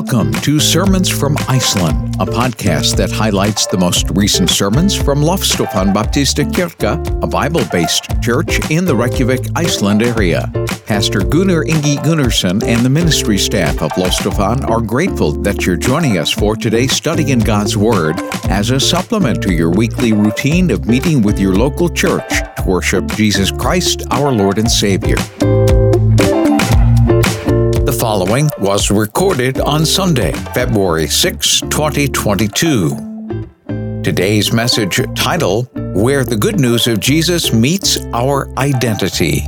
Welcome to Sermons from Iceland, a podcast that highlights the most recent sermons from Loftstofan Baptista Kirka, a Bible based church in the Reykjavik, Iceland area. Pastor Gunnar Ingi Gunnarsson and the ministry staff of Loftstofan are grateful that you're joining us for today's study in God's Word as a supplement to your weekly routine of meeting with your local church to worship Jesus Christ, our Lord and Savior. Following was recorded on Sunday, February 6, 2022. Today's message title Where the Good News of Jesus Meets Our Identity.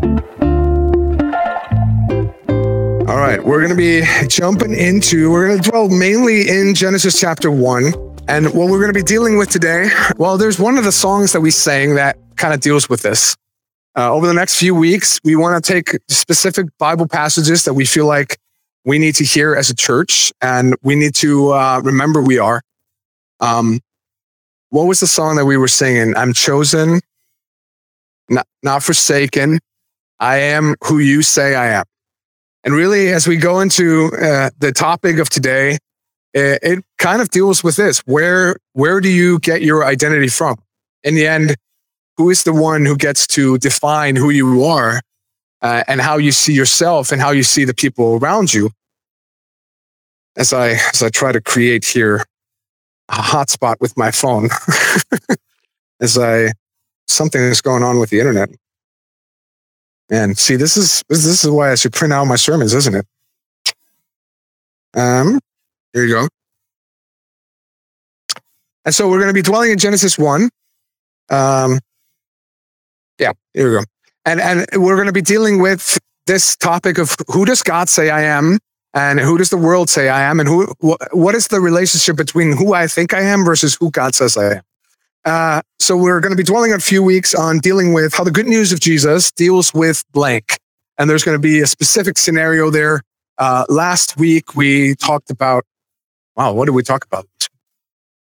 All right, we're going to be jumping into, we're going to dwell mainly in Genesis chapter 1. And what we're going to be dealing with today, well, there's one of the songs that we sang that kind of deals with this. Uh, over the next few weeks, we want to take specific Bible passages that we feel like we need to hear as a church, and we need to uh, remember we are. Um, what was the song that we were singing? I'm chosen, not, not forsaken. I am who you say I am. And really, as we go into uh, the topic of today, it, it kind of deals with this: where where do you get your identity from? In the end, who is the one who gets to define who you are uh, and how you see yourself and how you see the people around you. As i as i try to create here a hotspot with my phone as i something is going on with the internet. And see this is this is why i should print out my sermons isn't it? Um here you go. And so we're going to be dwelling in genesis 1 um yeah, here we go. And and we're going to be dealing with this topic of who does God say I am, and who does the world say I am, and who wh- what is the relationship between who I think I am versus who God says I am. Uh, so we're going to be dwelling a few weeks on dealing with how the good news of Jesus deals with blank, and there's going to be a specific scenario there. Uh, last week we talked about wow, what did we talk about?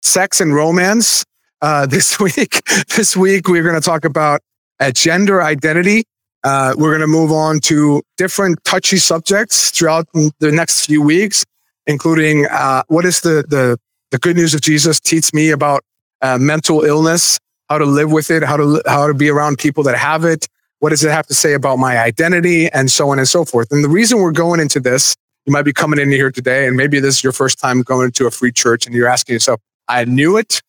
Sex and romance. Uh, this week, this week we're going to talk about at gender identity. Uh, we're going to move on to different touchy subjects throughout the next few weeks, including uh, what is the, the, the good news of Jesus teach me about uh, mental illness, how to live with it, how to, how to be around people that have it. What does it have to say about my identity and so on and so forth? And the reason we're going into this, you might be coming in here today and maybe this is your first time going to a free church and you're asking yourself, I knew it.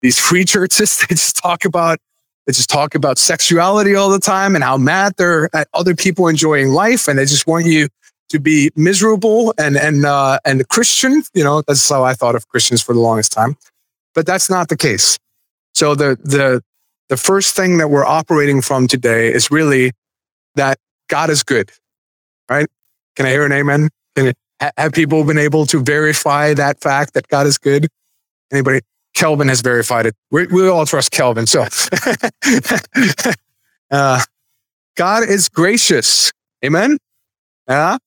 These free churches, they just talk about they just talk about sexuality all the time and how mad they're at other people enjoying life, and they just want you to be miserable and and uh, and Christian. You know, that's how I thought of Christians for the longest time, but that's not the case. So the the the first thing that we're operating from today is really that God is good, right? Can I hear an amen? Can have people been able to verify that fact that God is good? Anybody? Kelvin has verified it. we we all trust Kelvin. So, uh, God is gracious. Amen. Yeah.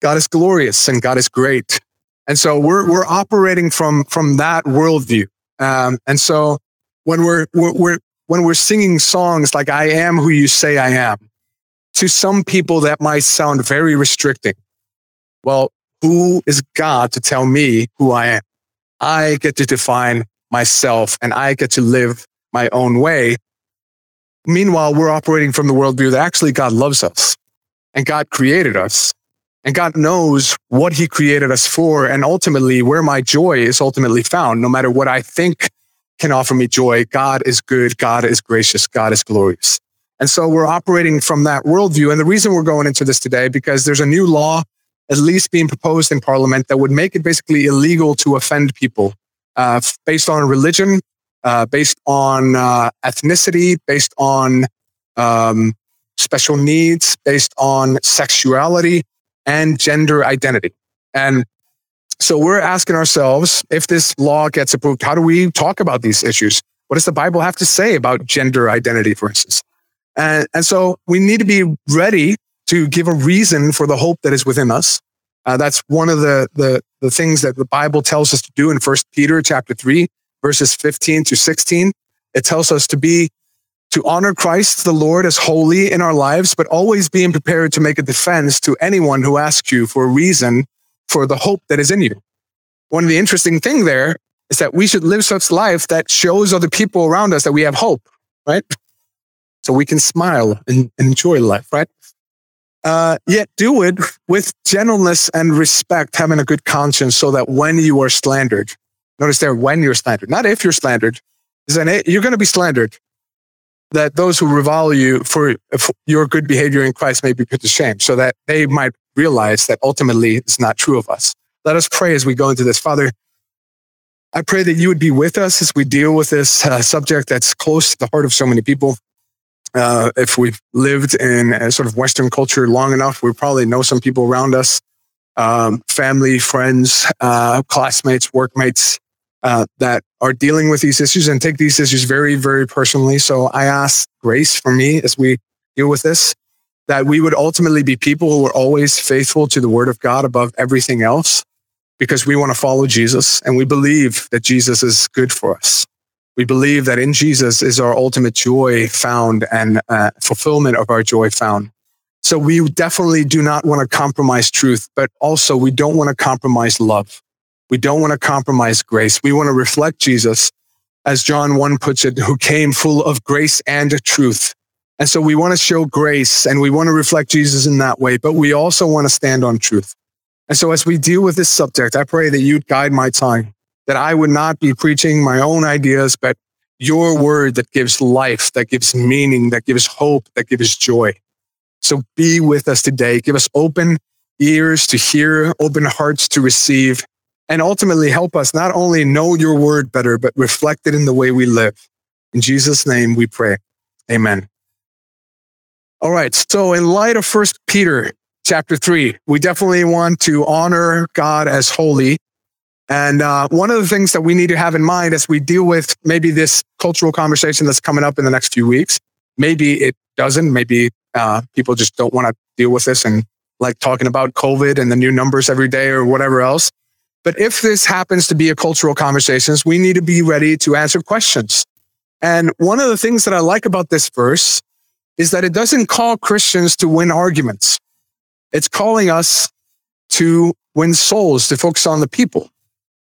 God is glorious and God is great. And so we're, we're operating from, from that worldview. Um, and so when we're, we're, we're, when we're singing songs like I am who you say I am, to some people that might sound very restricting. Well, who is God to tell me who I am? I get to define myself and I get to live my own way. Meanwhile, we're operating from the worldview that actually God loves us and God created us and God knows what he created us for and ultimately where my joy is ultimately found. No matter what I think can offer me joy, God is good. God is gracious. God is glorious. And so we're operating from that worldview. And the reason we're going into this today, because there's a new law at least being proposed in parliament that would make it basically illegal to offend people uh, based on religion, uh, based on uh, ethnicity, based on um, special needs, based on sexuality and gender identity. And so we're asking ourselves if this law gets approved, how do we talk about these issues? What does the Bible have to say about gender identity, for instance? And, and so we need to be ready to give a reason for the hope that is within us. Uh, that's one of the, the, the things that the Bible tells us to do in First Peter chapter 3, verses 15 to 16. It tells us to be to honor Christ the Lord as holy in our lives, but always being prepared to make a defense to anyone who asks you for a reason for the hope that is in you. One of the interesting thing there is that we should live such life that shows other people around us that we have hope, right? So we can smile and, and enjoy life, right? Uh, yet do it with gentleness and respect, having a good conscience so that when you are slandered, notice there, when you're slandered, not if you're slandered, is you're going to be slandered that those who revile you for, for, your good behavior in Christ may be put to shame, so that they might realize that ultimately it's not true of us. Let us pray as we go into this. Father, I pray that you would be with us as we deal with this uh, subject that's close to the heart of so many people. Uh, if we've lived in a sort of Western culture long enough, we probably know some people around us, um, family, friends, uh, classmates, workmates, uh, that are dealing with these issues and take these issues very, very personally. So I ask grace for me as we deal with this, that we would ultimately be people who are always faithful to the word of God above everything else, because we want to follow Jesus and we believe that Jesus is good for us. We believe that in Jesus is our ultimate joy found and uh, fulfillment of our joy found. So we definitely do not want to compromise truth, but also we don't want to compromise love. We don't want to compromise grace. We want to reflect Jesus, as John 1 puts it, who came full of grace and truth. And so we want to show grace and we want to reflect Jesus in that way, but we also want to stand on truth. And so as we deal with this subject, I pray that you'd guide my tongue, that I would not be preaching my own ideas, but your word that gives life, that gives meaning, that gives hope, that gives joy. So be with us today. Give us open ears to hear, open hearts to receive, and ultimately help us not only know your word better, but reflect it in the way we live. In Jesus' name we pray. Amen. All right. So in light of first Peter chapter three, we definitely want to honor God as holy. And uh, one of the things that we need to have in mind as we deal with maybe this cultural conversation that's coming up in the next few weeks, maybe it doesn't. Maybe uh, people just don't want to deal with this and like talking about COVID and the new numbers every day or whatever else. But if this happens to be a cultural conversation, we need to be ready to answer questions. And one of the things that I like about this verse is that it doesn't call Christians to win arguments. It's calling us to win souls, to focus on the people.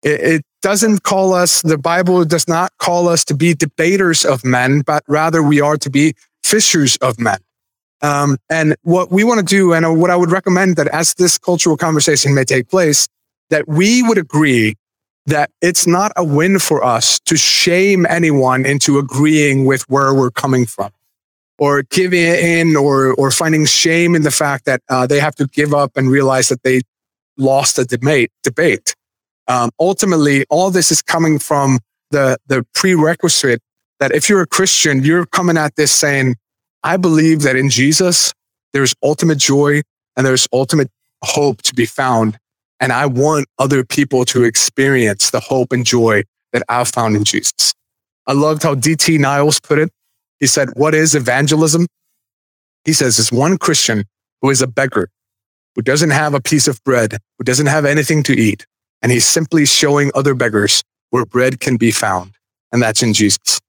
It, it doesn't call us, the Bible does not call us to be debaters of men, but rather we are to be fishers of men. Um, and what we want to do, and what I would recommend that as this cultural conversation may take place, that we would agree that it's not a win for us to shame anyone into agreeing with where we're coming from or giving in or, or finding shame in the fact that uh, they have to give up and realize that they lost a debate. debate. Um, ultimately, all this is coming from the, the prerequisite that if you're a Christian, you're coming at this saying, I believe that in Jesus, there's ultimate joy and there's ultimate hope to be found and I want other people to experience the hope and joy that I've found in Jesus. I loved how D.T. Niles put it. He said, What is evangelism? He says, It's one Christian who is a beggar, who doesn't have a piece of bread, who doesn't have anything to eat. And he's simply showing other beggars where bread can be found. And that's in Jesus.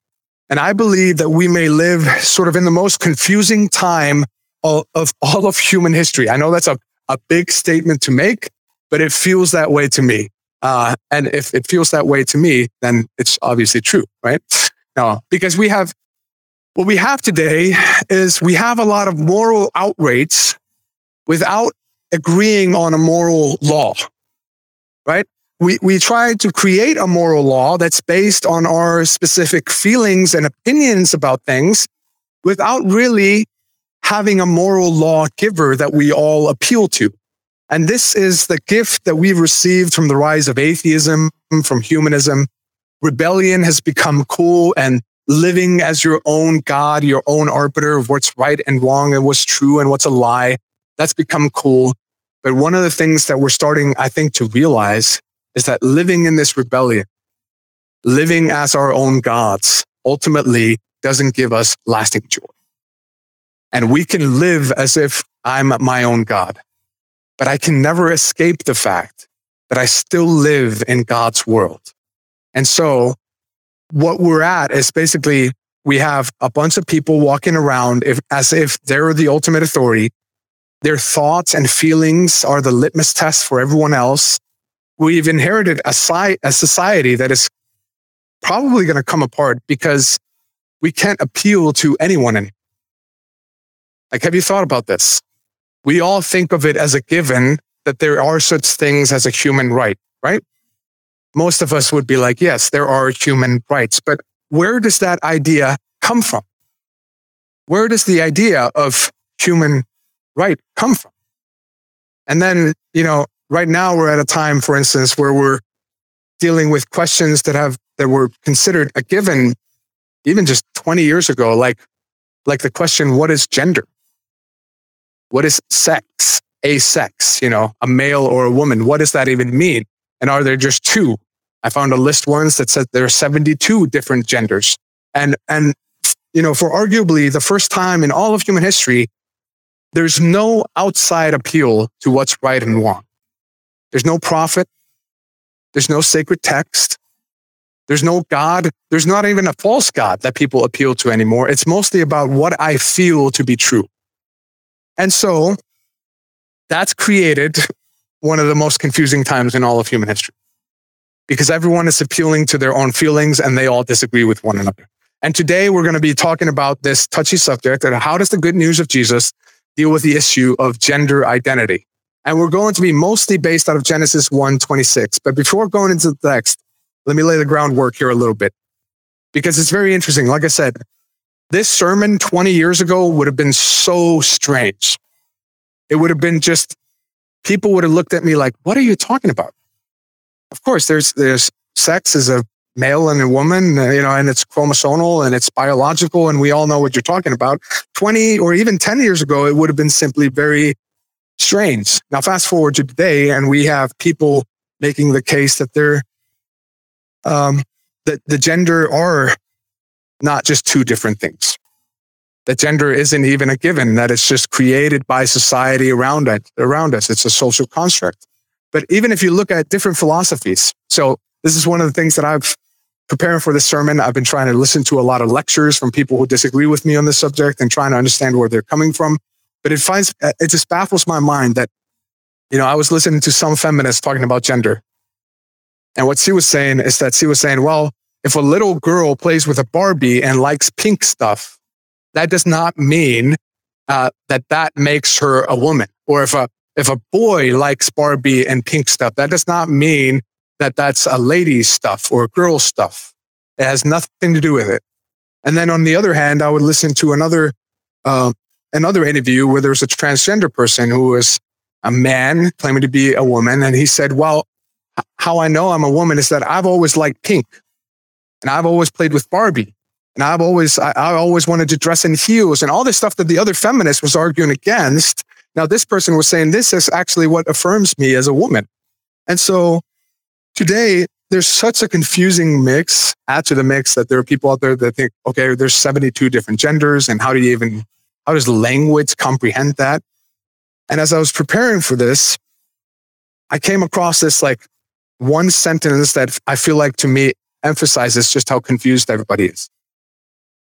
And I believe that we may live sort of in the most confusing time of, all of human history. I know that's a, a big statement to make, but it feels that way to me. Uh, and if it feels that way to me, then it's obviously true, right? No, because we have what we have today is we have a lot of moral outrage without agreeing on a moral law, right? We, we try to create a moral law that's based on our specific feelings and opinions about things without really having a moral law giver that we all appeal to. And this is the gift that we've received from the rise of atheism, from humanism. Rebellion has become cool and living as your own God, your own arbiter of what's right and wrong and what's true and what's a lie. That's become cool. But one of the things that we're starting, I think, to realize is that living in this rebellion, living as our own gods, ultimately doesn't give us lasting joy. And we can live as if I'm my own God but I can never escape the fact that I still live in God's world. And so what we're at is basically we have a bunch of people walking around if, as if they're the ultimate authority. Their thoughts and feelings are the litmus test for everyone else. We've inherited a, a society that is probably going to come apart because we can't appeal to anyone anymore. Like, have you thought about this? We all think of it as a given that there are such things as a human right, right? Most of us would be like, yes, there are human rights, but where does that idea come from? Where does the idea of human right come from? And then, you know, right now we're at a time, for instance, where we're dealing with questions that have, that were considered a given even just 20 years ago, like, like the question, what is gender? What is sex? A sex, you know, a male or a woman. What does that even mean? And are there just two? I found a list once that said there are 72 different genders. And, and, you know, for arguably the first time in all of human history, there's no outside appeal to what's right and wrong. There's no prophet. There's no sacred text. There's no God. There's not even a false God that people appeal to anymore. It's mostly about what I feel to be true. And so that's created one of the most confusing times in all of human history because everyone is appealing to their own feelings and they all disagree with one another. And today we're going to be talking about this touchy subject and how does the good news of Jesus deal with the issue of gender identity? And we're going to be mostly based out of Genesis 1 26. But before going into the text, let me lay the groundwork here a little bit because it's very interesting. Like I said, this sermon 20 years ago would have been so strange. It would have been just, people would have looked at me like, what are you talking about? Of course, there's, there's sex is a male and a woman, uh, you know, and it's chromosomal and it's biological. And we all know what you're talking about. 20 or even 10 years ago, it would have been simply very strange. Now, fast forward to today, and we have people making the case that they're, um, that the gender are not just two different things. That gender isn't even a given, that it's just created by society around it, around us. It's a social construct. But even if you look at different philosophies, so this is one of the things that I've preparing for this sermon. I've been trying to listen to a lot of lectures from people who disagree with me on this subject and trying to understand where they're coming from. But it finds, it just baffles my mind that, you know, I was listening to some feminists talking about gender. And what she was saying is that she was saying, well, if a little girl plays with a Barbie and likes pink stuff, that does not mean uh, that that makes her a woman. Or if a if a boy likes Barbie and pink stuff, that does not mean that that's a lady's stuff or girl stuff. It has nothing to do with it. And then on the other hand, I would listen to another uh, another interview where there was a transgender person who was a man claiming to be a woman, and he said, "Well, how I know I'm a woman is that I've always liked pink, and I've always played with Barbie, and I've always I, I always wanted to dress in heels, and all this stuff that the other feminist was arguing against." Now, this person was saying this is actually what affirms me as a woman, and so today there's such a confusing mix. Add to the mix that there are people out there that think, okay, there's 72 different genders, and how do you even how does language comprehend that? And as I was preparing for this, I came across this like one sentence that I feel like to me emphasizes just how confused everybody is.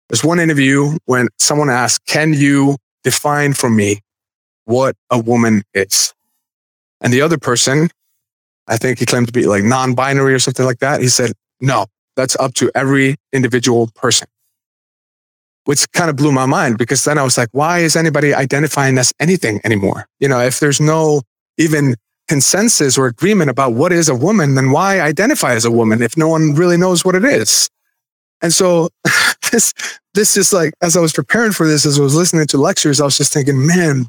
There's one interview when someone asked, Can you define for me what a woman is? And the other person, I think he claimed to be like non binary or something like that. He said, No, that's up to every individual person which kind of blew my mind because then I was like, why is anybody identifying as anything anymore? You know, if there's no even consensus or agreement about what is a woman, then why identify as a woman if no one really knows what it is? And so this, this is like, as I was preparing for this, as I was listening to lectures, I was just thinking, man,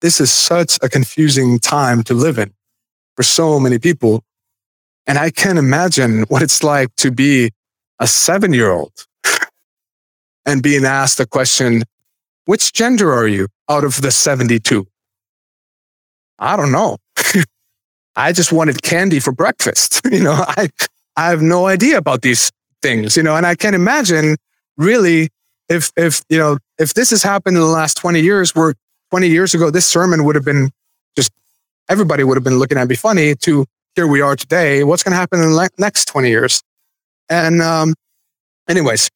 this is such a confusing time to live in for so many people. And I can't imagine what it's like to be a seven year old and being asked the question, which gender are you out of the 72? I don't know. I just wanted candy for breakfast. you know, I, I have no idea about these things, you know, and I can imagine really if, if, you know, if this has happened in the last 20 years, where 20 years ago, this sermon would have been just, everybody would have been looking at me funny to here we are today. What's going to happen in the next 20 years? And, um, anyways,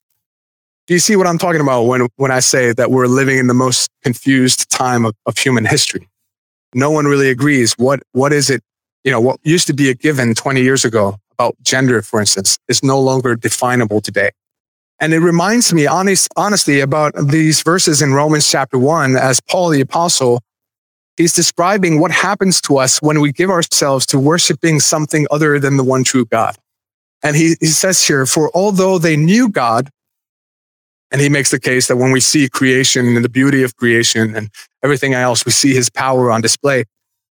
Do you see what I'm talking about when, when I say that we're living in the most confused time of, of human history? No one really agrees. What, what is it? You know, what used to be a given 20 years ago about gender, for instance, is no longer definable today. And it reminds me honest, honestly about these verses in Romans chapter one, as Paul the apostle, he's describing what happens to us when we give ourselves to worshiping something other than the one true God. And he, he says here, for although they knew God, and he makes the case that when we see creation and the beauty of creation and everything else, we see his power on display.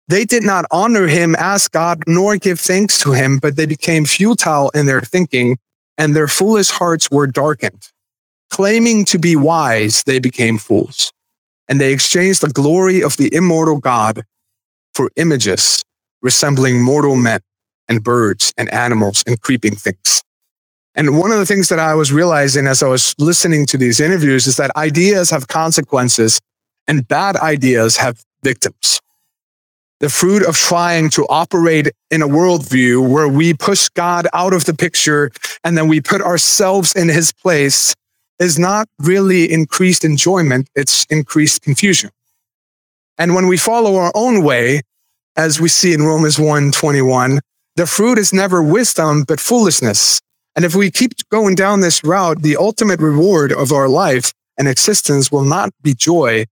They did not honor him as God nor give thanks to him, but they became futile in their thinking and their foolish hearts were darkened. Claiming to be wise, they became fools. And they exchanged the glory of the immortal God for images resembling mortal men and birds and animals and creeping things. And one of the things that I was realizing as I was listening to these interviews is that ideas have consequences and bad ideas have victims the fruit of trying to operate in a worldview where we push God out of the picture and then we put ourselves in his place is not really increased enjoyment. It's increased confusion. And when we follow our own way, as we see in Romans 1 21, the fruit is never wisdom, but foolishness. And if we keep going down this route, the ultimate reward of our life and existence will not be joy,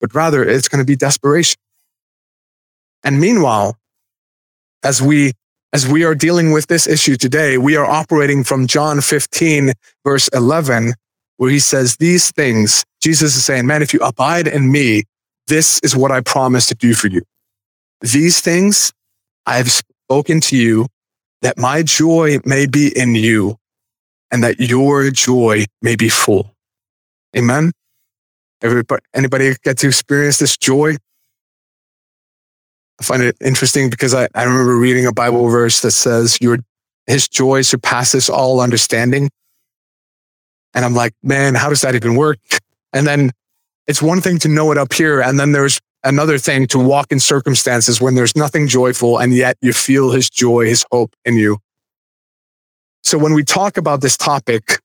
but rather it's going to be desperation. And meanwhile, as we as we are dealing with this issue today, we are operating from John 15, verse 11, where he says, These things, Jesus is saying, Man, if you abide in me, this is what I promise to do for you. These things I have spoken to you that my joy may be in you and that your joy may be full. Amen. Everybody, anybody get to experience this joy? I find it interesting because I, I remember reading a Bible verse that says, Your his joy surpasses all understanding. And I'm like, man, how does that even work? And then it's one thing to know it up here. And then there's another thing to walk in circumstances when there's nothing joyful and yet you feel his joy, his hope in you. So when we talk about this topic,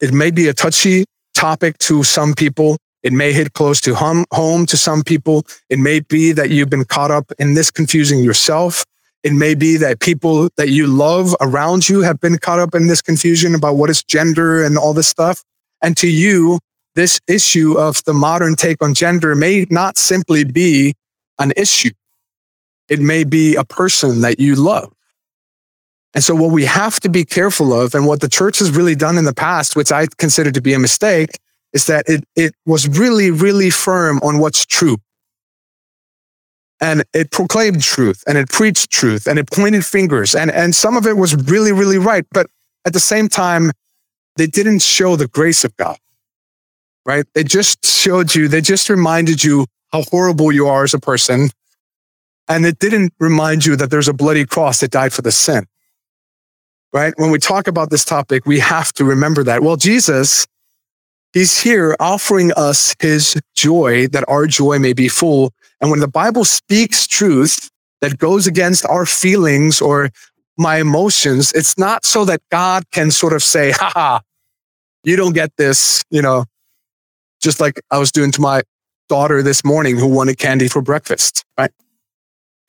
it may be a touchy topic to some people. It may hit close to home, to some people. It may be that you've been caught up in this confusing yourself. It may be that people that you love around you have been caught up in this confusion about what is gender and all this stuff. And to you, this issue of the modern take on gender may not simply be an issue. It may be a person that you love. And so what we have to be careful of and what the church has really done in the past, which I consider to be a mistake, is that it, it was really, really firm on what's true. And it proclaimed truth and it preached truth and it pointed fingers. And, and some of it was really, really right. But at the same time, they didn't show the grace of God, right? They just showed you, they just reminded you how horrible you are as a person. And it didn't remind you that there's a bloody cross that died for the sin, right? When we talk about this topic, we have to remember that. Well, Jesus He's here offering us his joy that our joy may be full. And when the Bible speaks truth that goes against our feelings or my emotions, it's not so that God can sort of say, "Ha ha, you don't get this, you know, just like I was doing to my daughter this morning who wanted candy for breakfast, right?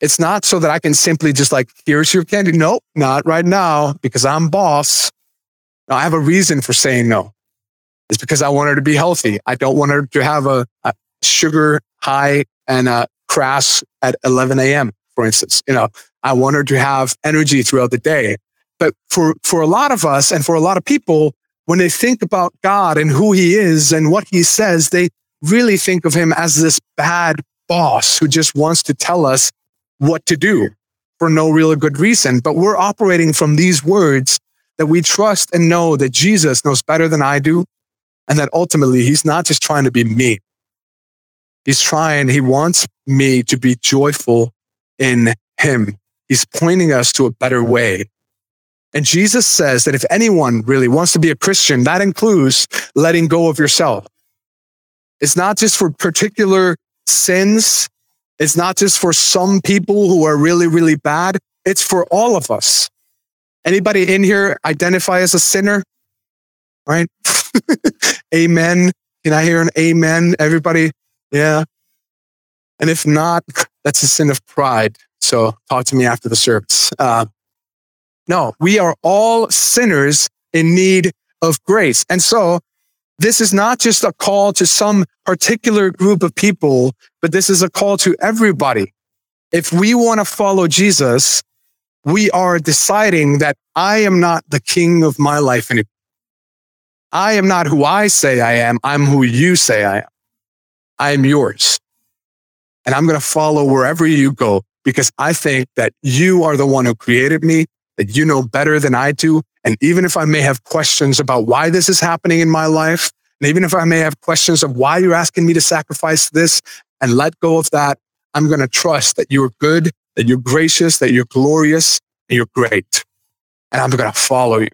It's not so that I can simply just like, here's your candy. Nope, not right now because I'm boss. Now, I have a reason for saying no. It's because I want her to be healthy. I don't want her to have a, a sugar high and a crash at 11 a.m., for instance. You know, I want her to have energy throughout the day. But for, for a lot of us and for a lot of people, when they think about God and who he is and what he says, they really think of him as this bad boss who just wants to tell us what to do for no real good reason. But we're operating from these words that we trust and know that Jesus knows better than I do. And that ultimately he's not just trying to be me. He's trying, he wants me to be joyful in him. He's pointing us to a better way. And Jesus says that if anyone really wants to be a Christian, that includes letting go of yourself. It's not just for particular sins. It's not just for some people who are really, really bad. It's for all of us. Anybody in here identify as a sinner? Right? amen. Can I hear an amen? Everybody? Yeah. And if not, that's a sin of pride. So talk to me after the service. Uh, no, we are all sinners in need of grace. And so this is not just a call to some particular group of people, but this is a call to everybody. If we want to follow Jesus, we are deciding that I am not the king of my life anymore. I am not who I say I am. I'm who you say I am. I am yours. And I'm going to follow wherever you go because I think that you are the one who created me, that you know better than I do. And even if I may have questions about why this is happening in my life, and even if I may have questions of why you're asking me to sacrifice this and let go of that, I'm going to trust that you're good, that you're gracious, that you're glorious, and you're great. And I'm going to follow you.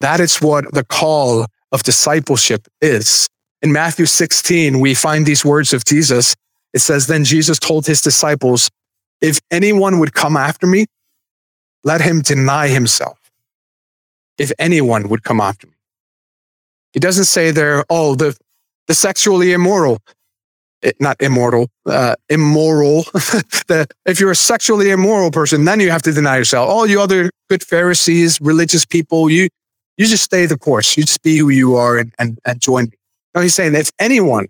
That is what the call of discipleship is. In Matthew 16, we find these words of Jesus. It says, Then Jesus told his disciples, If anyone would come after me, let him deny himself. If anyone would come after me. He doesn't say there, oh, the, the sexually immoral, it, not immortal, uh, immoral. the, if you're a sexually immoral person, then you have to deny yourself. All you other good Pharisees, religious people, you, you just stay the course. You just be who you are and, and, and join me. No, he's saying if anyone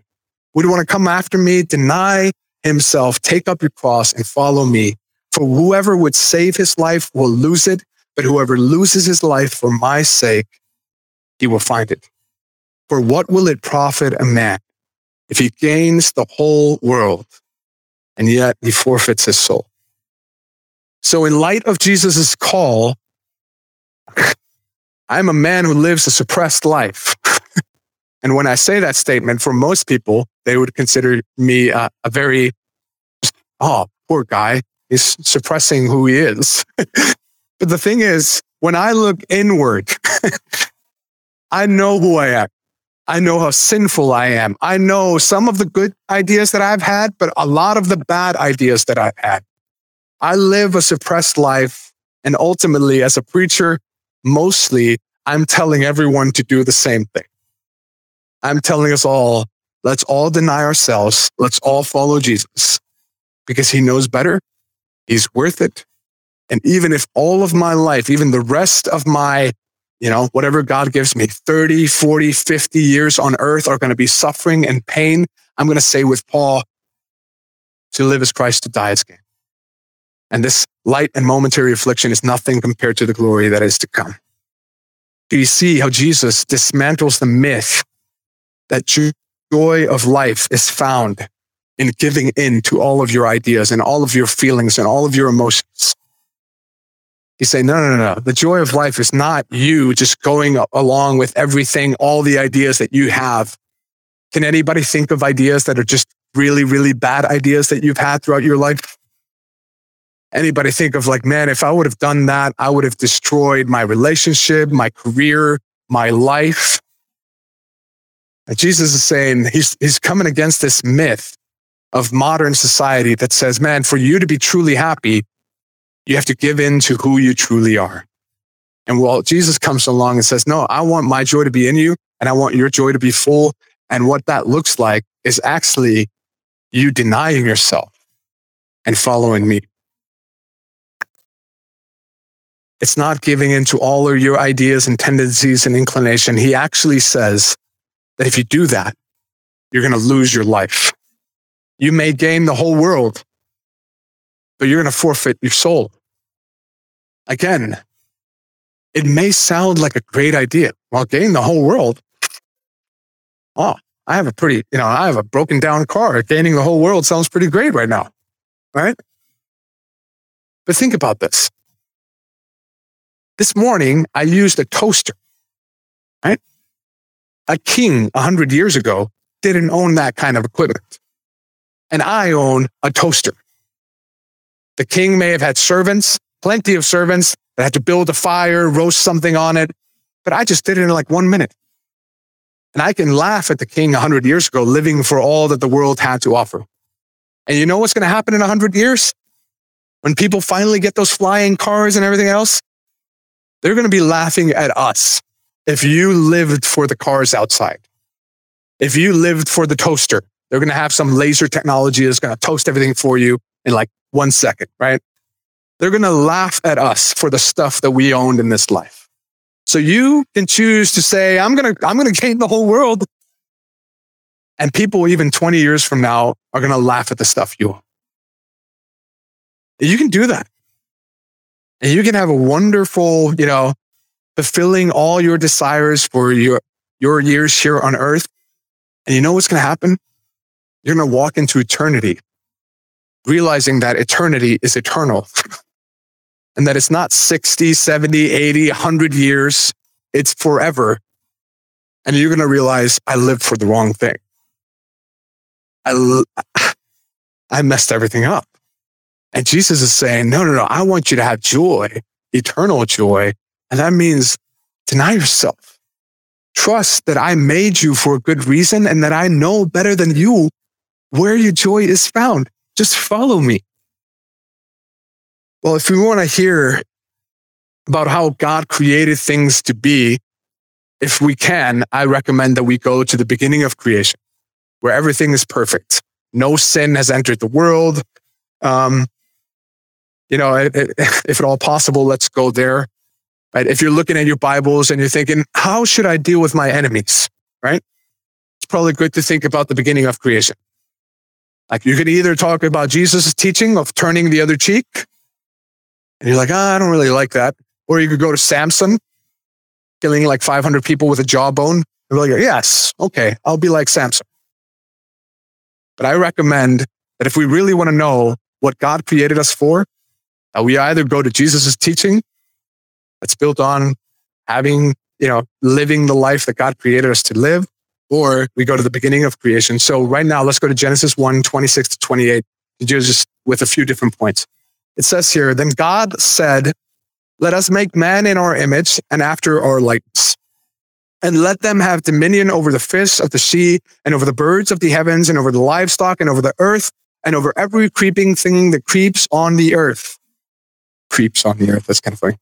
would want to come after me, deny himself, take up your cross and follow me. For whoever would save his life will lose it, but whoever loses his life for my sake, he will find it. For what will it profit a man if he gains the whole world and yet he forfeits his soul? So in light of Jesus' call, I'm a man who lives a suppressed life. And when I say that statement, for most people, they would consider me uh, a very, oh, poor guy. He's suppressing who he is. but the thing is, when I look inward, I know who I am. I know how sinful I am. I know some of the good ideas that I've had, but a lot of the bad ideas that I've had. I live a suppressed life. And ultimately, as a preacher, mostly I'm telling everyone to do the same thing. I'm telling us all, let's all deny ourselves. Let's all follow Jesus because he knows better. He's worth it. And even if all of my life, even the rest of my you know, whatever God gives me, 30, 40, 50 years on earth are going to be suffering and pain. I'm going to say with Paul, to live as Christ, to die as gain. And this light and momentary affliction is nothing compared to the glory that is to come. Do you see how Jesus dismantles the myth that joy of life is found in giving in to all of your ideas and all of your feelings and all of your emotions? He's say, no, no, no, no. The joy of life is not you just going along with everything, all the ideas that you have. Can anybody think of ideas that are just really, really bad ideas that you've had throughout your life? Anybody think of like, man, if I would have done that, I would have destroyed my relationship, my career, my life. Jesus is saying he's, he's coming against this myth of modern society that says, man, for you to be truly happy, you have to give in to who you truly are. And while Jesus comes along and says, no, I want my joy to be in you and I want your joy to be full. And what that looks like is actually you denying yourself and following me. It's not giving in to all of your ideas and tendencies and inclination. He actually says that if you do that, you're going to lose your life. You may gain the whole world, but you're going to forfeit your soul. Again, it may sound like a great idea. Well, gain the whole world. Oh, I have a pretty, you know, I have a broken down car. Gaining the whole world sounds pretty great right now. Right? But think about this. This morning, I used a toaster, right? A king a hundred years ago didn't own that kind of equipment. And I own a toaster. The king may have had servants plenty of servants that had to build a fire, roast something on it. But I just did it in like one minute. And I can laugh at the king 100 years ago, living for all that the world had to offer. And you know what's going to happen in 100 years? When people finally get those flying cars and everything else, they're going to be laughing at us if you lived for the cars outside, if you lived for the toaster, they're going to have some laser technology that's going to toast everything for you in like one second, right? They're going to laugh at us for the stuff that we owned in this life. So you can choose to say, I'm going to, I'm going to gain the whole world. And people, even 20 years from now, are going to laugh at the stuff you own. You can do that. And you can have a wonderful, you know, fulfilling all your desires for your, your years here on earth. And you know what's going to happen? You're going to walk into eternity, realizing that eternity is eternal and that it's not 60, 70, 80, 100 years. It's forever. And you're going to realize I lived for the wrong thing. I, I messed everything up. And Jesus is saying, no, no, no, I want you to have joy, eternal joy. And that means deny yourself. Trust that I made you for a good reason and that I know better than you where your joy is found. Just follow me. Well, if we want to hear about how God created things to be, if we can, I recommend that we go to the beginning of creation where everything is perfect. No sin has entered the world. Um, you know, if at all possible, let's go there. Right? If you're looking at your Bibles and you're thinking, how should I deal with my enemies? Right? It's probably good to think about the beginning of creation. Like you can either talk about Jesus' teaching of turning the other cheek, and you're like, oh, I don't really like that. Or you could go to Samson, killing like 500 people with a jawbone. And like, yes, okay, I'll be like Samson. But I recommend that if we really want to know what God created us for, that we either go to Jesus' teaching that's built on having, you know, living the life that God created us to live, or we go to the beginning of creation. So right now, let's go to Genesis 1, 26 to 28, to just with a few different points. It says here, then God said, let us make man in our image and after our likeness and let them have dominion over the fish of the sea and over the birds of the heavens and over the livestock and over the earth and over every creeping thing that creeps on the earth. Creeps on the earth. That's kind of funny.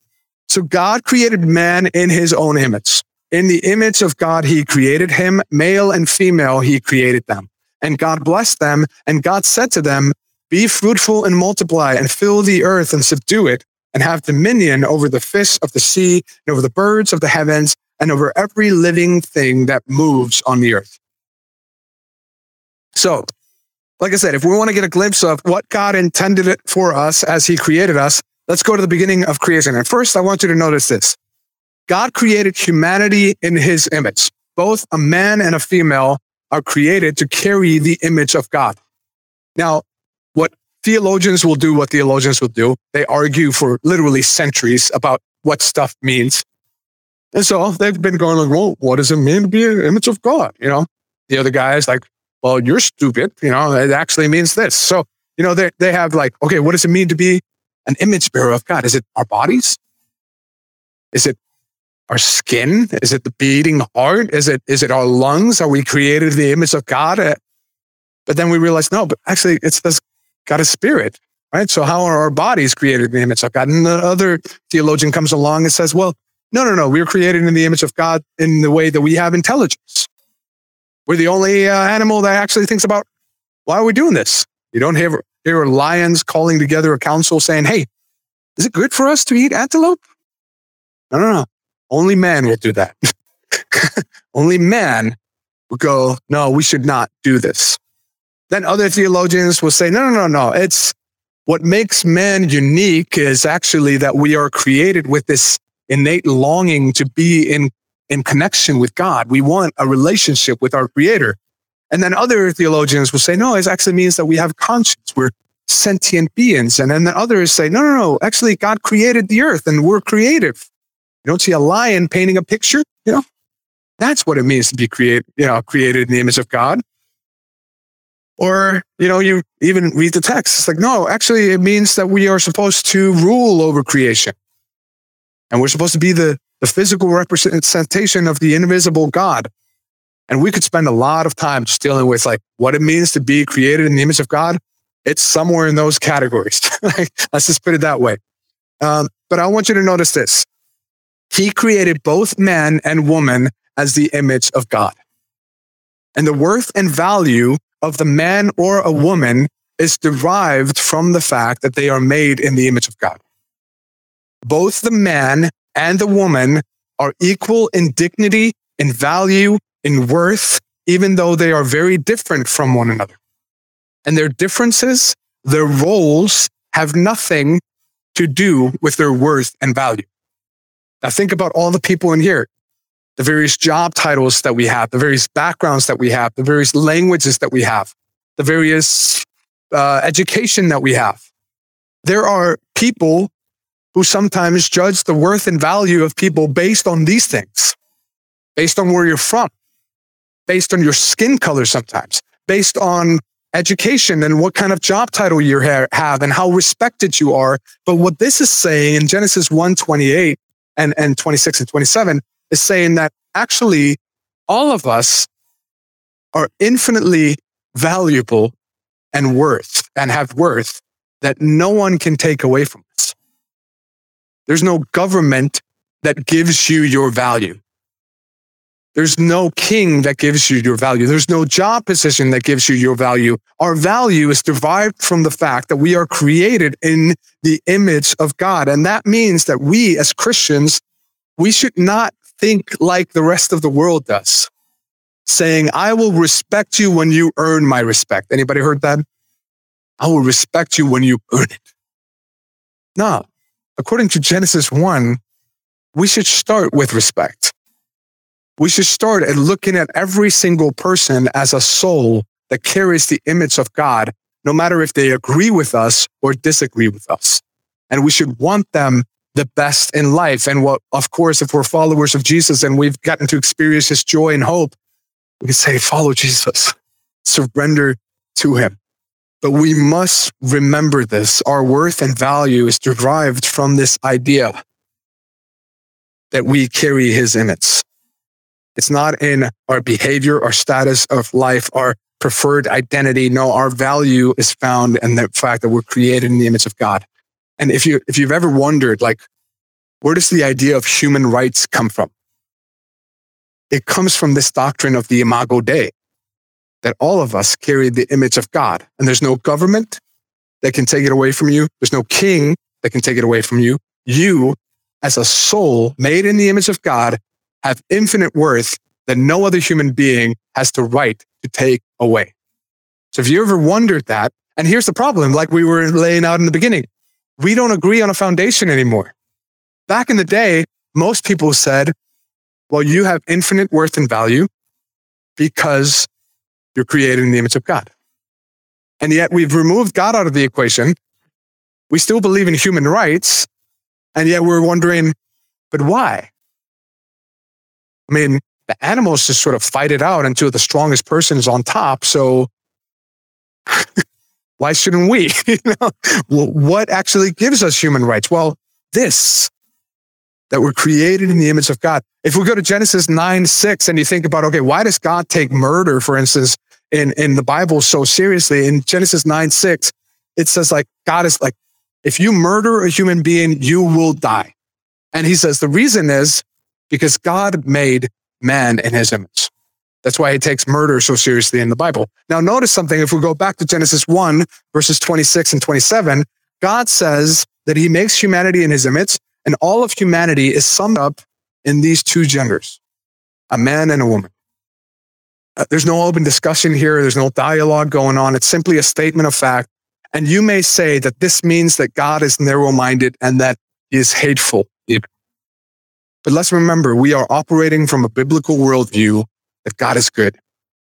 So God created man in his own image. In the image of God, he created him, male and female, he created them. And God blessed them. And God said to them, be fruitful and multiply and fill the earth and subdue it and have dominion over the fish of the sea and over the birds of the heavens and over every living thing that moves on the earth. So, like I said, if we want to get a glimpse of what God intended it for us as he created us, let's go to the beginning of creation. And first, I want you to notice this. God created humanity in his image. Both a man and a female are created to carry the image of God. Now, what theologians will do, what theologians will do, they argue for literally centuries about what stuff means. And so they've been going like, well, what does it mean to be an image of God? You know, the other guy is like, well, you're stupid. You know, it actually means this. So, you know, they, they have like, okay, what does it mean to be an image bearer of God? Is it our bodies? Is it our skin? Is it the beating heart? Is it, is it our lungs? Are we created in the image of God? Uh, but then we realize, no, but actually it's this God is spirit, right? So how are our bodies created in the image of God? And the other theologian comes along and says, well, no, no, no. We're created in the image of God in the way that we have intelligence. We're the only uh, animal that actually thinks about why are we doing this? You don't hear, hear lions calling together a council saying, hey, is it good for us to eat antelope? No, no, no. Only man will do that. only man will go, no, we should not do this. Then other theologians will say, no, no, no, no. It's what makes man unique is actually that we are created with this innate longing to be in, in connection with God. We want a relationship with our creator. And then other theologians will say, no, it actually means that we have conscience. We're sentient beings. And then the others say, no, no, no, actually God created the earth and we're creative. You don't see a lion painting a picture, you know? That's what it means to be created, you know, created in the image of God. Or, you know, you even read the text. It's like, no, actually it means that we are supposed to rule over creation. And we're supposed to be the, the physical representation of the invisible God. And we could spend a lot of time just dealing with like what it means to be created in the image of God. It's somewhere in those categories. Let's just put it that way. Um, but I want you to notice this. He created both man and woman as the image of God. And the worth and value of the man or a woman is derived from the fact that they are made in the image of God. Both the man and the woman are equal in dignity, in value, in worth, even though they are very different from one another. And their differences, their roles have nothing to do with their worth and value. Now think about all the people in here, the various job titles that we have, the various backgrounds that we have, the various languages that we have, the various uh, education that we have. There are people who sometimes judge the worth and value of people based on these things, based on where you're from, based on your skin color sometimes, based on education and what kind of job title you have and how respected you are. But what this is saying in Genesis 1 28 and, and 26 and 27 is saying that actually all of us are infinitely valuable and worth and have worth that no one can take away from us. There's no government that gives you your value. There's no king that gives you your value. There's no job position that gives you your value. Our value is derived from the fact that we are created in the image of God. And that means that we as Christians, we should not think like the rest of the world does, saying, I will respect you when you earn my respect. Anybody heard that? I will respect you when you earn it. No, according to Genesis 1, we should start with respect. We should start at looking at every single person as a soul that carries the image of God, no matter if they agree with us or disagree with us. And we should want them the best in life. And what, of course, if we're followers of Jesus and we've gotten to experience his joy and hope, we can say, follow Jesus, surrender to him. But we must remember this. Our worth and value is derived from this idea that we carry his image. It's not in our behavior, our status of life, our preferred identity. No, our value is found in the fact that we're created in the image of God. And if you, if you've ever wondered, like, where does the idea of human rights come from? It comes from this doctrine of the imago Dei, that all of us carry the image of God. And there's no government that can take it away from you. There's no king that can take it away from you. You, as a soul made in the image of God, have infinite worth that no other human being has the right to take away. So if you ever wondered that, and here's the problem, like we were laying out in the beginning, we don't agree on a foundation anymore. Back in the day, most people said, well, you have infinite worth and value because you're created in the image of God. And yet we've removed God out of the equation. We still believe in human rights. And yet we're wondering, but why? I mean, the animals just sort of fight it out until the strongest person is on top. So why shouldn't we? you know, well, what actually gives us human rights? Well, this that we're created in the image of God. If we go to Genesis 9, 6, and you think about, okay, why does God take murder, for instance, in, in the Bible so seriously? In Genesis 9, 6, it says like, God is like, if you murder a human being, you will die. And he says the reason is because God made man in his image. That's why he takes murder so seriously in the Bible. Now, notice something. If we go back to Genesis 1, verses 26 and 27, God says that he makes humanity in his image, and all of humanity is summed up in these two genders a man and a woman. Uh, there's no open discussion here, there's no dialogue going on. It's simply a statement of fact. And you may say that this means that God is narrow minded and that he is hateful, even. But let's remember, we are operating from a biblical worldview that God is good,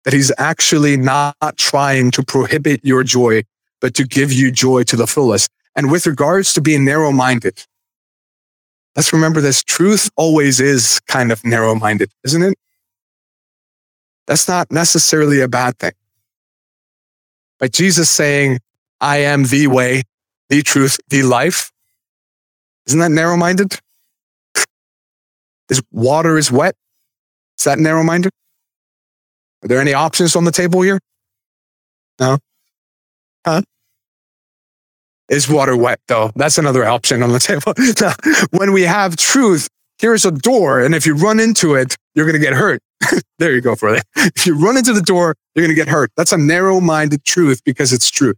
that he's actually not trying to prohibit your joy, but to give you joy to the fullest. And with regards to being narrow minded, let's remember this truth always is kind of narrow minded, isn't it? That's not necessarily a bad thing. But Jesus saying, I am the way, the truth, the life, isn't that narrow minded? This water is wet. Is that narrow minded? Are there any options on the table here? No? Huh? Is water wet though? That's another option on the table. when we have truth, here's a door. And if you run into it, you're going to get hurt. there you go, for it. If you run into the door, you're going to get hurt. That's a narrow minded truth because it's true.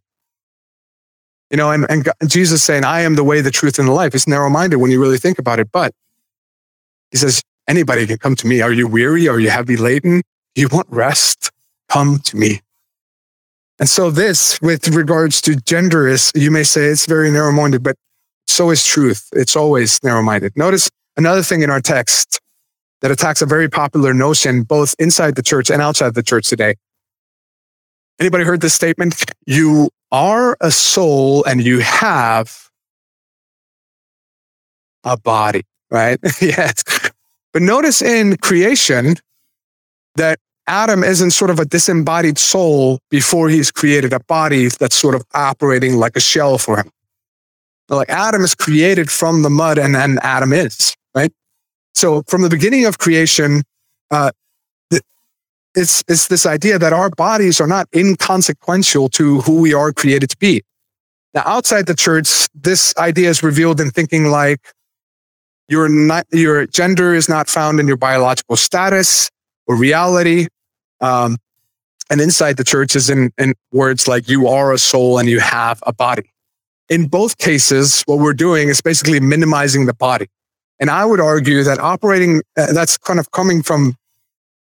You know, and, and Jesus saying, I am the way, the truth, and the life. It's narrow minded when you really think about it. But he says, anybody can come to me. Are you weary? Are you heavy laden? You want rest? Come to me. And so this, with regards to gender, is you may say it's very narrow minded, but so is truth. It's always narrow minded. Notice another thing in our text that attacks a very popular notion, both inside the church and outside the church today. Anybody heard this statement? You are a soul and you have a body, right? yes. But notice in creation that Adam isn't sort of a disembodied soul before he's created a body that's sort of operating like a shell for him. Like Adam is created from the mud and then Adam is, right? So from the beginning of creation, uh, it's, it's this idea that our bodies are not inconsequential to who we are created to be. Now, outside the church, this idea is revealed in thinking like your, not, your gender is not found in your biological status or reality. Um, and inside the church is in, in words like you are a soul and you have a body. In both cases, what we're doing is basically minimizing the body. And I would argue that operating, uh, that's kind of coming from,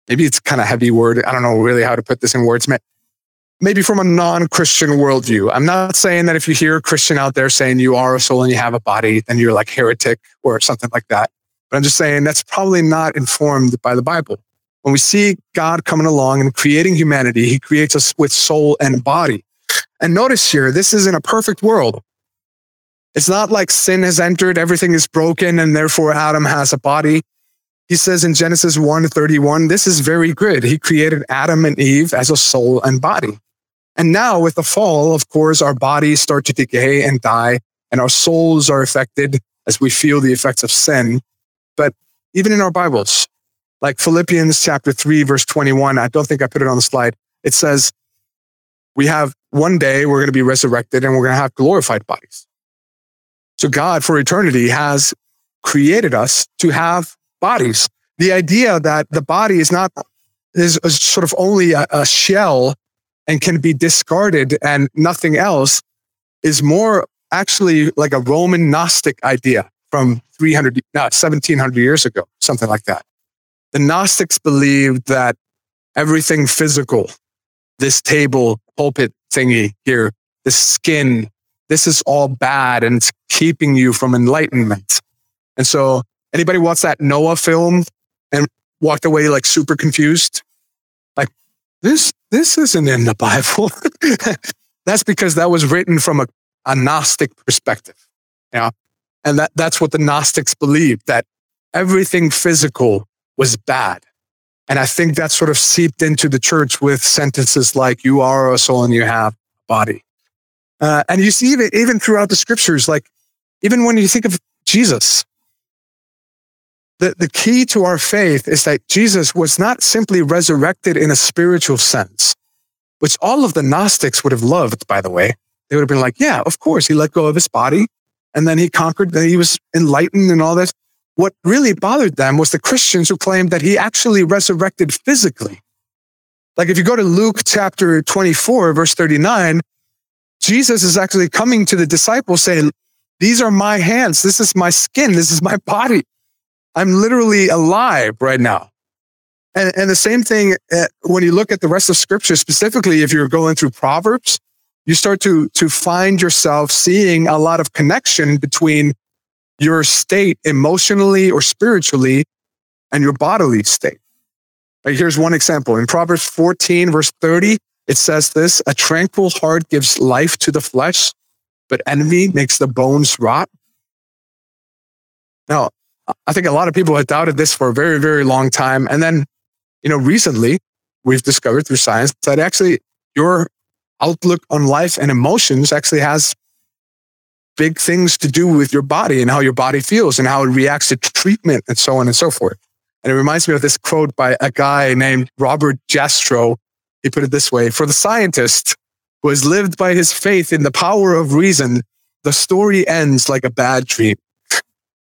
maybe it's kind of heavy word. I don't know really how to put this in words. Maybe from a non-Christian worldview. I'm not saying that if you hear a Christian out there saying you are a soul and you have a body, then you're like heretic or something like that. But I'm just saying that's probably not informed by the Bible. When we see God coming along and creating humanity, he creates us with soul and body. And notice here, this is in a perfect world. It's not like sin has entered, everything is broken, and therefore Adam has a body. He says in Genesis 1 31, this is very good. He created Adam and Eve as a soul and body. And now with the fall, of course, our bodies start to decay and die, and our souls are affected as we feel the effects of sin. But even in our Bibles, like Philippians chapter 3, verse 21. I don't think I put it on the slide. It says, we have one day we're going to be resurrected and we're going to have glorified bodies. So God for eternity has created us to have bodies. The idea that the body is not, is, sort of only a, a shell and can be discarded and nothing else is more actually like a Roman Gnostic idea from 300, no, 1700 years ago, something like that. The Gnostics believed that everything physical, this table, pulpit thingy here, the skin, this is all bad and it's keeping you from enlightenment. And so anybody watched that Noah film and walked away like super confused? Like this, this isn't in the Bible. that's because that was written from a, a Gnostic perspective. Yeah. And that, that's what the Gnostics believed that everything physical was bad. And I think that sort of seeped into the church with sentences like, you are a soul and you have a body. Uh, and you see it even throughout the scriptures, like even when you think of Jesus, the, the key to our faith is that Jesus was not simply resurrected in a spiritual sense, which all of the Gnostics would have loved, by the way. They would have been like, yeah, of course, he let go of his body and then he conquered, then he was enlightened and all this. What really bothered them was the Christians who claimed that he actually resurrected physically. Like if you go to Luke chapter 24, verse 39, Jesus is actually coming to the disciples saying, These are my hands. This is my skin. This is my body. I'm literally alive right now. And, and the same thing uh, when you look at the rest of scripture, specifically if you're going through Proverbs, you start to, to find yourself seeing a lot of connection between your state emotionally or spiritually and your bodily state. Like here's one example. In Proverbs 14, verse 30, it says this A tranquil heart gives life to the flesh, but envy makes the bones rot. Now, I think a lot of people have doubted this for a very, very long time. And then, you know, recently we've discovered through science that actually your outlook on life and emotions actually has big things to do with your body and how your body feels and how it reacts to treatment and so on and so forth. And it reminds me of this quote by a guy named Robert Jastrow. He put it this way For the scientist who has lived by his faith in the power of reason, the story ends like a bad dream.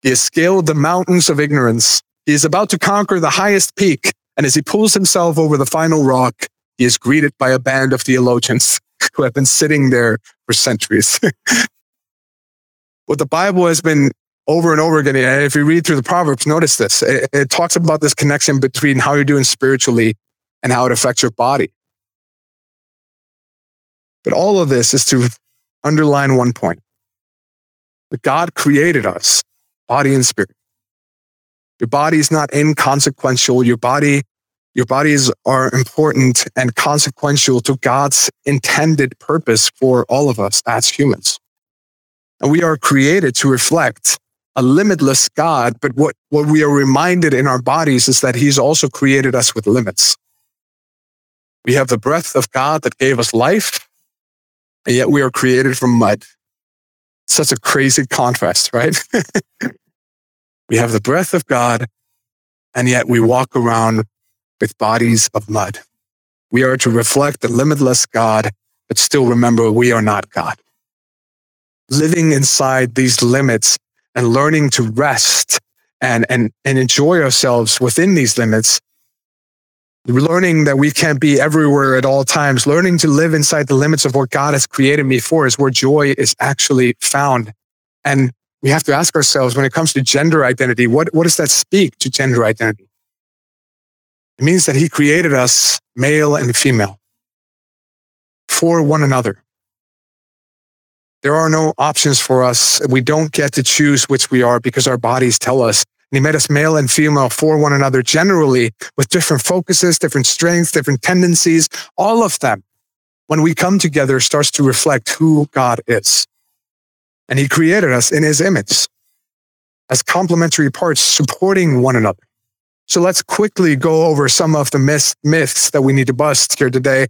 He has scaled the mountains of ignorance. He is about to conquer the highest peak. And as he pulls himself over the final rock, he is greeted by a band of theologians who have been sitting there for centuries. what the Bible has been over and over again, and if you read through the Proverbs, notice this. It, it talks about this connection between how you're doing spiritually and how it affects your body. But all of this is to underline one point that God created us body and spirit. Your body is not inconsequential. Your body, your bodies are important and consequential to God's intended purpose for all of us as humans. And we are created to reflect a limitless God. But what, what we are reminded in our bodies is that he's also created us with limits. We have the breath of God that gave us life, and yet we are created from mud. Such a crazy contrast, right? we have the breath of God, and yet we walk around with bodies of mud. We are to reflect the limitless God, but still remember we are not God. Living inside these limits and learning to rest and, and, and enjoy ourselves within these limits learning that we can't be everywhere at all times, learning to live inside the limits of what God has created me for is where joy is actually found. And we have to ask ourselves when it comes to gender identity, what, what does that speak to gender identity? It means that he created us male and female for one another. There are no options for us. We don't get to choose which we are because our bodies tell us and he made us male and female for one another, generally with different focuses, different strengths, different tendencies. All of them, when we come together, starts to reflect who God is. And he created us in his image as complementary parts supporting one another. So let's quickly go over some of the myths, myths that we need to bust here today.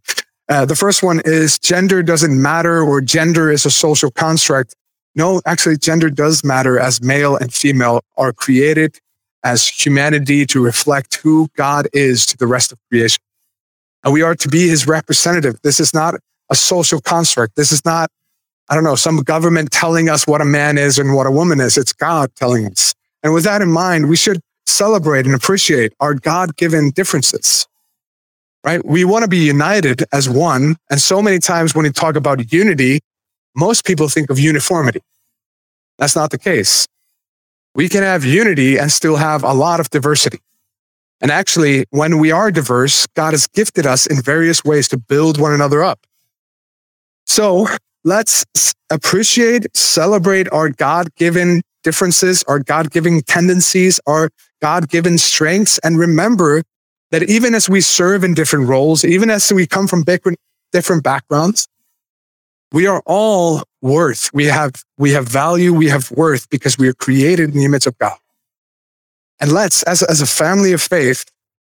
Uh, the first one is gender doesn't matter or gender is a social construct. No, actually, gender does matter as male and female are created as humanity to reflect who God is to the rest of creation. And we are to be his representative. This is not a social construct. This is not, I don't know, some government telling us what a man is and what a woman is. It's God telling us. And with that in mind, we should celebrate and appreciate our God given differences, right? We want to be united as one. And so many times when we talk about unity, most people think of uniformity. That's not the case. We can have unity and still have a lot of diversity. And actually, when we are diverse, God has gifted us in various ways to build one another up. So let's appreciate, celebrate our God given differences, our God given tendencies, our God given strengths, and remember that even as we serve in different roles, even as we come from different backgrounds, we are all worth. We have, we have value. We have worth because we are created in the image of God. And let's, as, as a family of faith,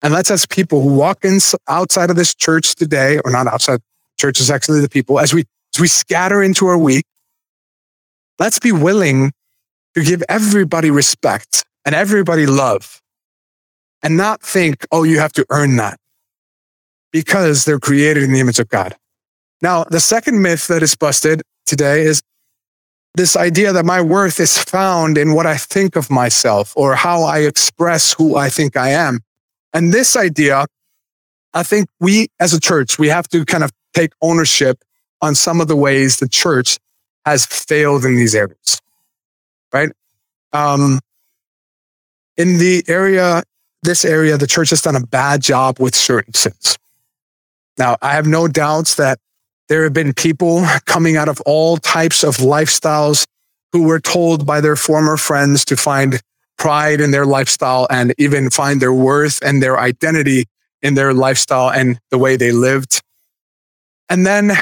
and let's as people who walk in outside of this church today, or not outside, church is actually the people, as we, as we scatter into our week, let's be willing to give everybody respect and everybody love and not think, oh, you have to earn that because they're created in the image of God. Now, the second myth that is busted today is this idea that my worth is found in what I think of myself or how I express who I think I am. And this idea, I think we as a church, we have to kind of take ownership on some of the ways the church has failed in these areas, right? Um, in the area, this area, the church has done a bad job with certain sins. Now, I have no doubts that there have been people coming out of all types of lifestyles who were told by their former friends to find pride in their lifestyle and even find their worth and their identity in their lifestyle and the way they lived. And then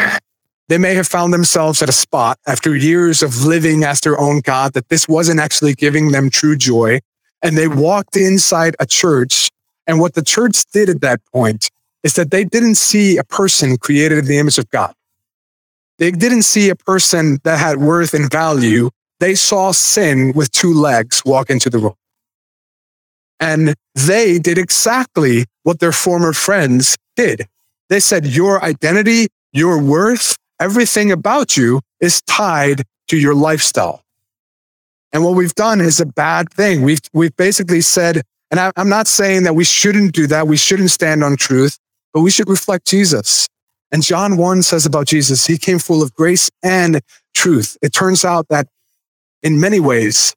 they may have found themselves at a spot after years of living as their own God that this wasn't actually giving them true joy. And they walked inside a church. And what the church did at that point is that they didn't see a person created in the image of God. They didn't see a person that had worth and value. They saw sin with two legs walk into the room. And they did exactly what their former friends did. They said, Your identity, your worth, everything about you is tied to your lifestyle. And what we've done is a bad thing. We've, we've basically said, and I, I'm not saying that we shouldn't do that. We shouldn't stand on truth, but we should reflect Jesus. And John 1 says about Jesus, he came full of grace and truth. It turns out that in many ways,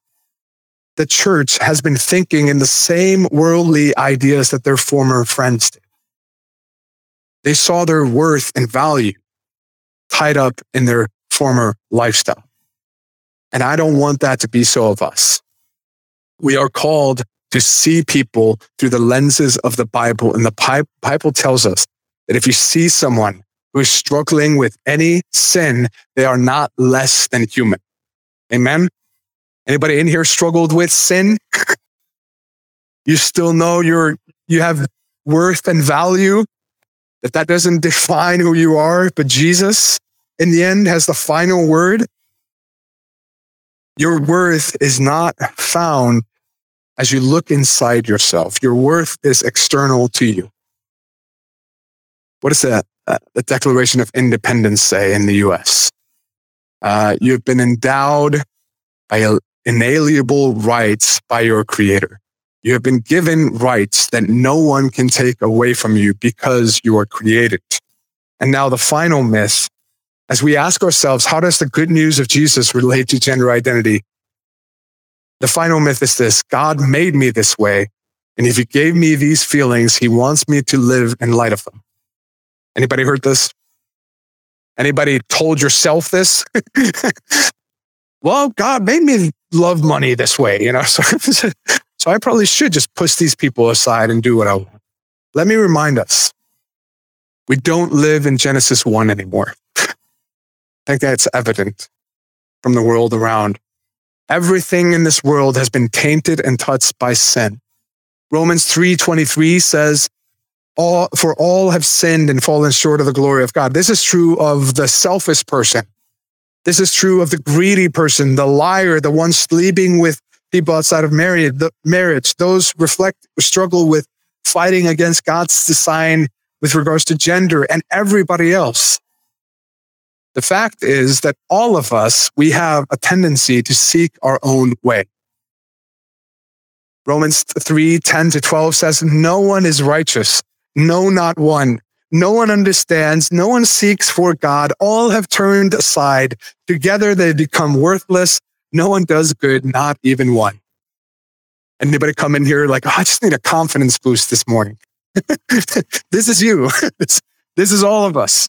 the church has been thinking in the same worldly ideas that their former friends did. They saw their worth and value tied up in their former lifestyle. And I don't want that to be so of us. We are called to see people through the lenses of the Bible. And the Bible tells us that if you see someone who is struggling with any sin, they are not less than human. Amen. Anybody in here struggled with sin? you still know you're, you have worth and value, that that doesn't define who you are, but Jesus in the end has the final word. Your worth is not found as you look inside yourself. Your worth is external to you. What does that, uh, the Declaration of Independence say in the US? Uh, you've been endowed by inalienable rights by your creator. You have been given rights that no one can take away from you because you are created. And now the final myth as we ask ourselves, how does the good news of Jesus relate to gender identity? The final myth is this God made me this way. And if he gave me these feelings, he wants me to live in light of them. Anybody heard this? Anybody told yourself this? well, God made me love money this way, you know, so, so I probably should just push these people aside and do what I want. Let me remind us, we don't live in Genesis 1 anymore. I think that's evident from the world around. Everything in this world has been tainted and touched by sin. Romans 3:23 says, all, for all have sinned and fallen short of the glory of God. This is true of the selfish person. This is true of the greedy person, the liar, the one sleeping with people outside of marriage, the marriage. Those reflect, struggle with fighting against God's design with regards to gender and everybody else. The fact is that all of us, we have a tendency to seek our own way. Romans 3, 10 to 12 says, no one is righteous. No, not one. No one understands. No one seeks for God. All have turned aside. Together they become worthless. No one does good, not even one. Anybody come in here like, oh, I just need a confidence boost this morning. this is you. this, this is all of us.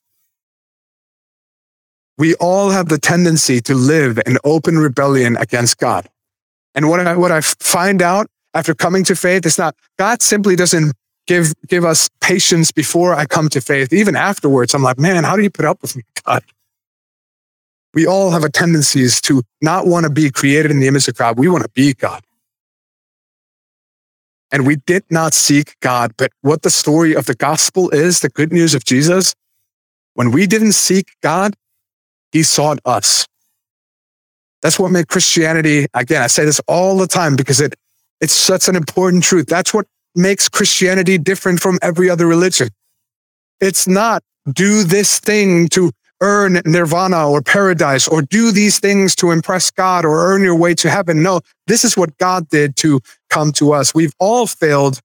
We all have the tendency to live in open rebellion against God. And what I, what I find out after coming to faith is not, God simply doesn't give, give us patience before I come to faith. Even afterwards, I'm like, man, how do you put up with me, God? We all have a tendencies to not want to be created in the image of God. We want to be God. And we did not seek God. But what the story of the gospel is, the good news of Jesus, when we didn't seek God, he sought us. That's what made Christianity, again, I say this all the time because it, it's such an important truth. That's what makes Christianity different from every other religion. It's not do this thing to earn nirvana or paradise or do these things to impress God or earn your way to heaven. No, this is what God did to come to us. We've all failed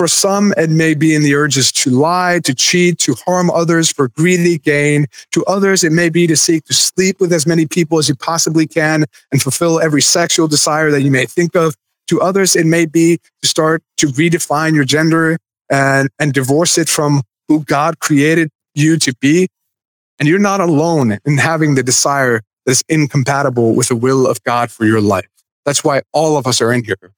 for some, it may be in the urges to lie, to cheat, to harm others for greedy gain. To others, it may be to seek to sleep with as many people as you possibly can and fulfill every sexual desire that you may think of. To others, it may be to start to redefine your gender and, and divorce it from who God created you to be. And you're not alone in having the desire that's incompatible with the will of God for your life. That's why all of us are in here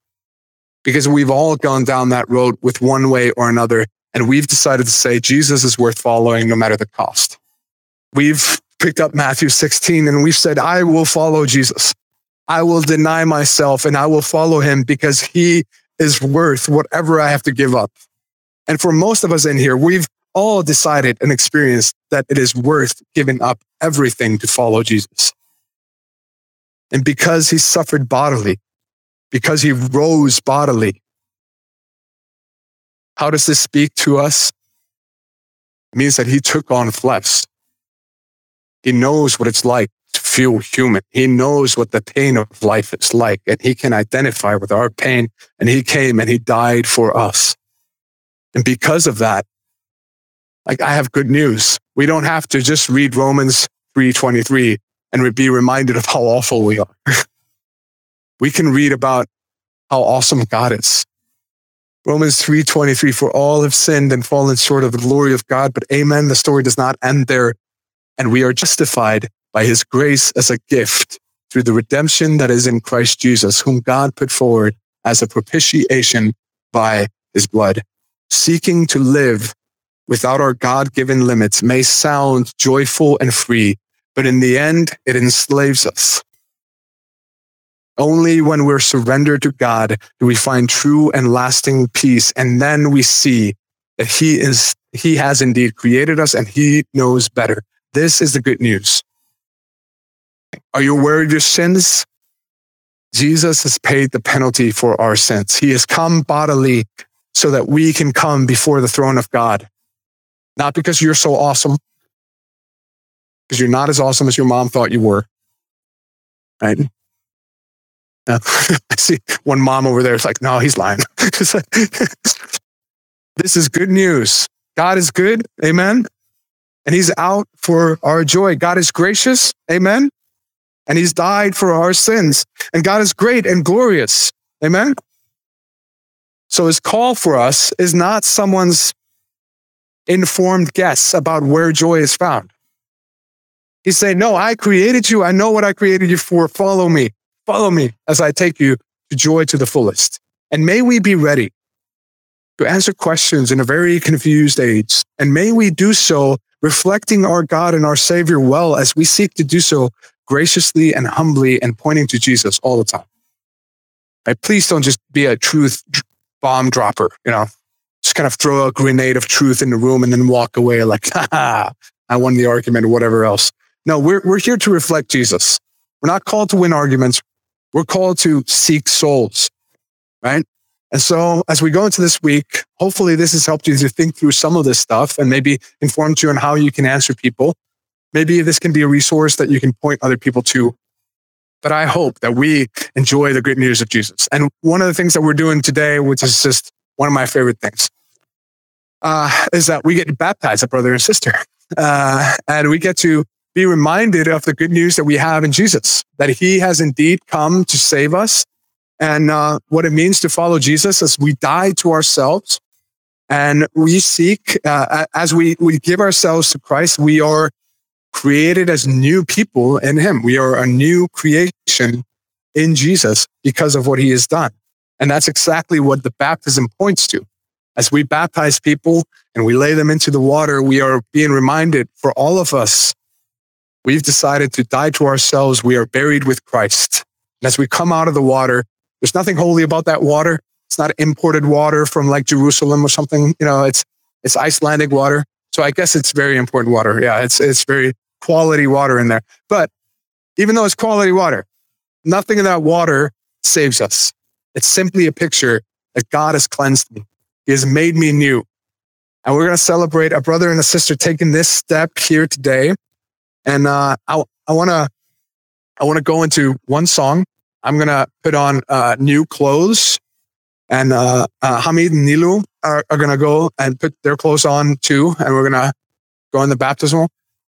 because we've all gone down that road with one way or another. And we've decided to say Jesus is worth following no matter the cost. We've picked up Matthew 16 and we've said, I will follow Jesus. I will deny myself and I will follow him because he is worth whatever I have to give up. And for most of us in here, we've all decided and experienced that it is worth giving up everything to follow Jesus. And because he suffered bodily, because he rose bodily. How does this speak to us? It means that he took on flesh. He knows what it's like to feel human. He knows what the pain of life is like and he can identify with our pain. And he came and he died for us. And because of that, like I have good news. We don't have to just read Romans 3.23 and be reminded of how awful we are. we can read about how awesome God is. Romans 3.23, for all have sinned and fallen short of the glory of God. But amen, the story does not end there. And we are justified by his grace as a gift through the redemption that is in Christ Jesus, whom God put forward as a propitiation by his blood. Seeking to live without our God given limits may sound joyful and free, but in the end, it enslaves us. Only when we're surrendered to God do we find true and lasting peace. And then we see that he is, he has indeed created us and he knows better. This is the good news. Are you aware of your sins? Jesus has paid the penalty for our sins. He has come bodily so that we can come before the throne of God. Not because you're so awesome, because you're not as awesome as your mom thought you were. Right? Uh, I see one mom over there is like, no, he's lying. this is good news. God is good. Amen. And he's out for our joy. God is gracious. Amen and he's died for our sins. And God is great and glorious. Amen. So his call for us is not someone's informed guess about where joy is found. He's saying, No, I created you. I know what I created you for. Follow me. Follow me as I take you to joy to the fullest. And may we be ready to answer questions in a very confused age. And may we do so reflecting our God and our Savior well as we seek to do so graciously and humbly and pointing to Jesus all the time. Right? Please don't just be a truth bomb dropper, you know, just kind of throw a grenade of truth in the room and then walk away like, ha, I won the argument or whatever else. No, we're, we're here to reflect Jesus. We're not called to win arguments. We're called to seek souls, right? And so as we go into this week, hopefully this has helped you to think through some of this stuff and maybe informed you on how you can answer people maybe this can be a resource that you can point other people to. But I hope that we enjoy the good news of Jesus. And one of the things that we're doing today, which is just one of my favorite things, uh, is that we get to baptize a brother and sister. Uh, and we get to be reminded of the good news that we have in Jesus, that he has indeed come to save us and uh, what it means to follow Jesus as we die to ourselves and we seek, uh, as we, we give ourselves to Christ, we are created as new people in him. We are a new creation in Jesus because of what he has done. And that's exactly what the baptism points to. As we baptize people and we lay them into the water, we are being reminded for all of us, we've decided to die to ourselves. We are buried with Christ. And as we come out of the water, there's nothing holy about that water. It's not imported water from like Jerusalem or something. You know, it's, it's Icelandic water. So I guess it's very important water. Yeah, it's, it's very quality water in there. But even though it's quality water, nothing in that water saves us. It's simply a picture that God has cleansed me. He has made me new. And we're going to celebrate a brother and a sister taking this step here today. And uh, I, I want to I want to go into one song. I'm to put on uh, new clothes. And uh, uh, Hamid and Nilu are, are to go and put their clothes on too. And we're to go in the baptismal.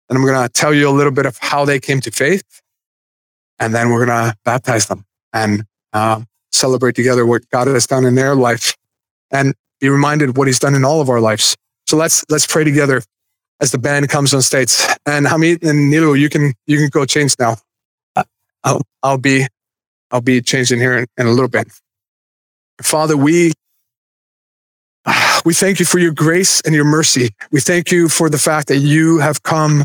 And I'm to tell you a little bit of how they came to faith. And then we're to baptize them and uh, celebrate together what God has done in their life and be reminded what he's done in all of our lives. So let's, let's pray together as the band comes on stage. And Hamid and Nilu, you can, you can go change now. I'll, I'll be, I'll be changing here in, in a little bit. Father, we we thank you for your grace and your mercy. We thank you for the fact that you have come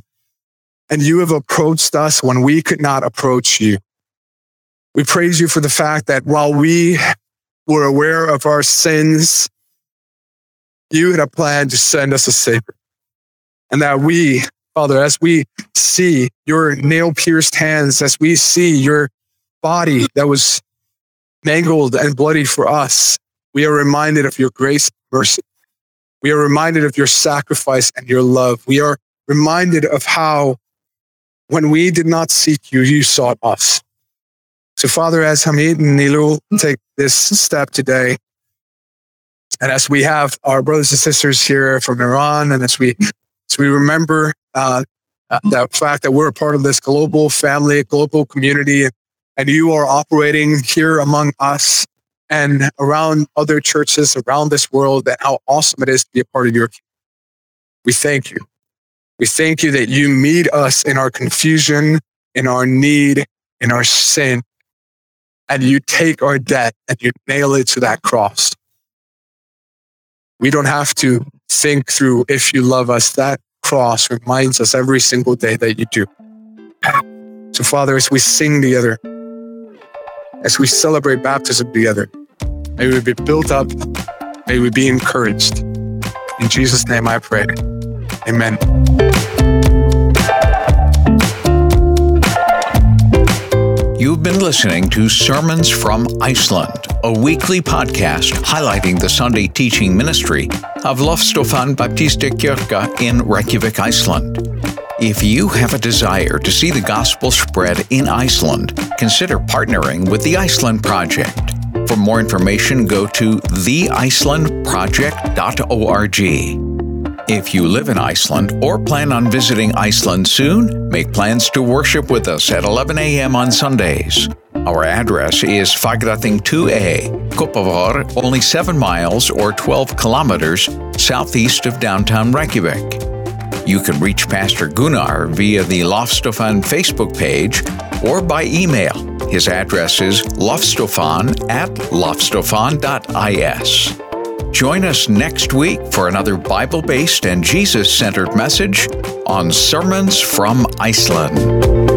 and you have approached us when we could not approach you. We praise you for the fact that while we were aware of our sins, you had a plan to send us a savior. And that we, Father, as we see your nail pierced hands, as we see your body that was mangled and bloody for us, we are reminded of your grace and mercy. We are reminded of your sacrifice and your love. We are reminded of how when we did not seek you, you sought us. So, Father, as Hamid and Nilu take this step today, and as we have our brothers and sisters here from Iran, and as we as we remember uh, the fact that we're a part of this global family, global community, and you are operating here among us and around other churches around this world, and how awesome it is to be a part of your kingdom. We thank you. We thank you that you meet us in our confusion, in our need, in our sin, and you take our debt and you nail it to that cross. We don't have to think through if you love us. That cross reminds us every single day that you do. So, Father, as we sing together, as we celebrate baptism together, may we be built up, may we be encouraged. In Jesus' name I pray. Amen. You've been listening to Sermons from Iceland, a weekly podcast highlighting the Sunday teaching ministry of Loftstofan Baptistakirkja in Reykjavik, Iceland. If you have a desire to see the gospel spread in Iceland, consider partnering with the Iceland Project. For more information, go to theicelandproject.org. If you live in Iceland or plan on visiting Iceland soon, make plans to worship with us at 11 a.m. on Sundays. Our address is Fagrating 2A, Kopavogur, only 7 miles or 12 kilometers southeast of downtown Reykjavik. You can reach Pastor Gunnar via the Loftstofan Facebook page or by email. His address is loftstofan at loftstofan.is. Join us next week for another Bible based and Jesus centered message on Sermons from Iceland.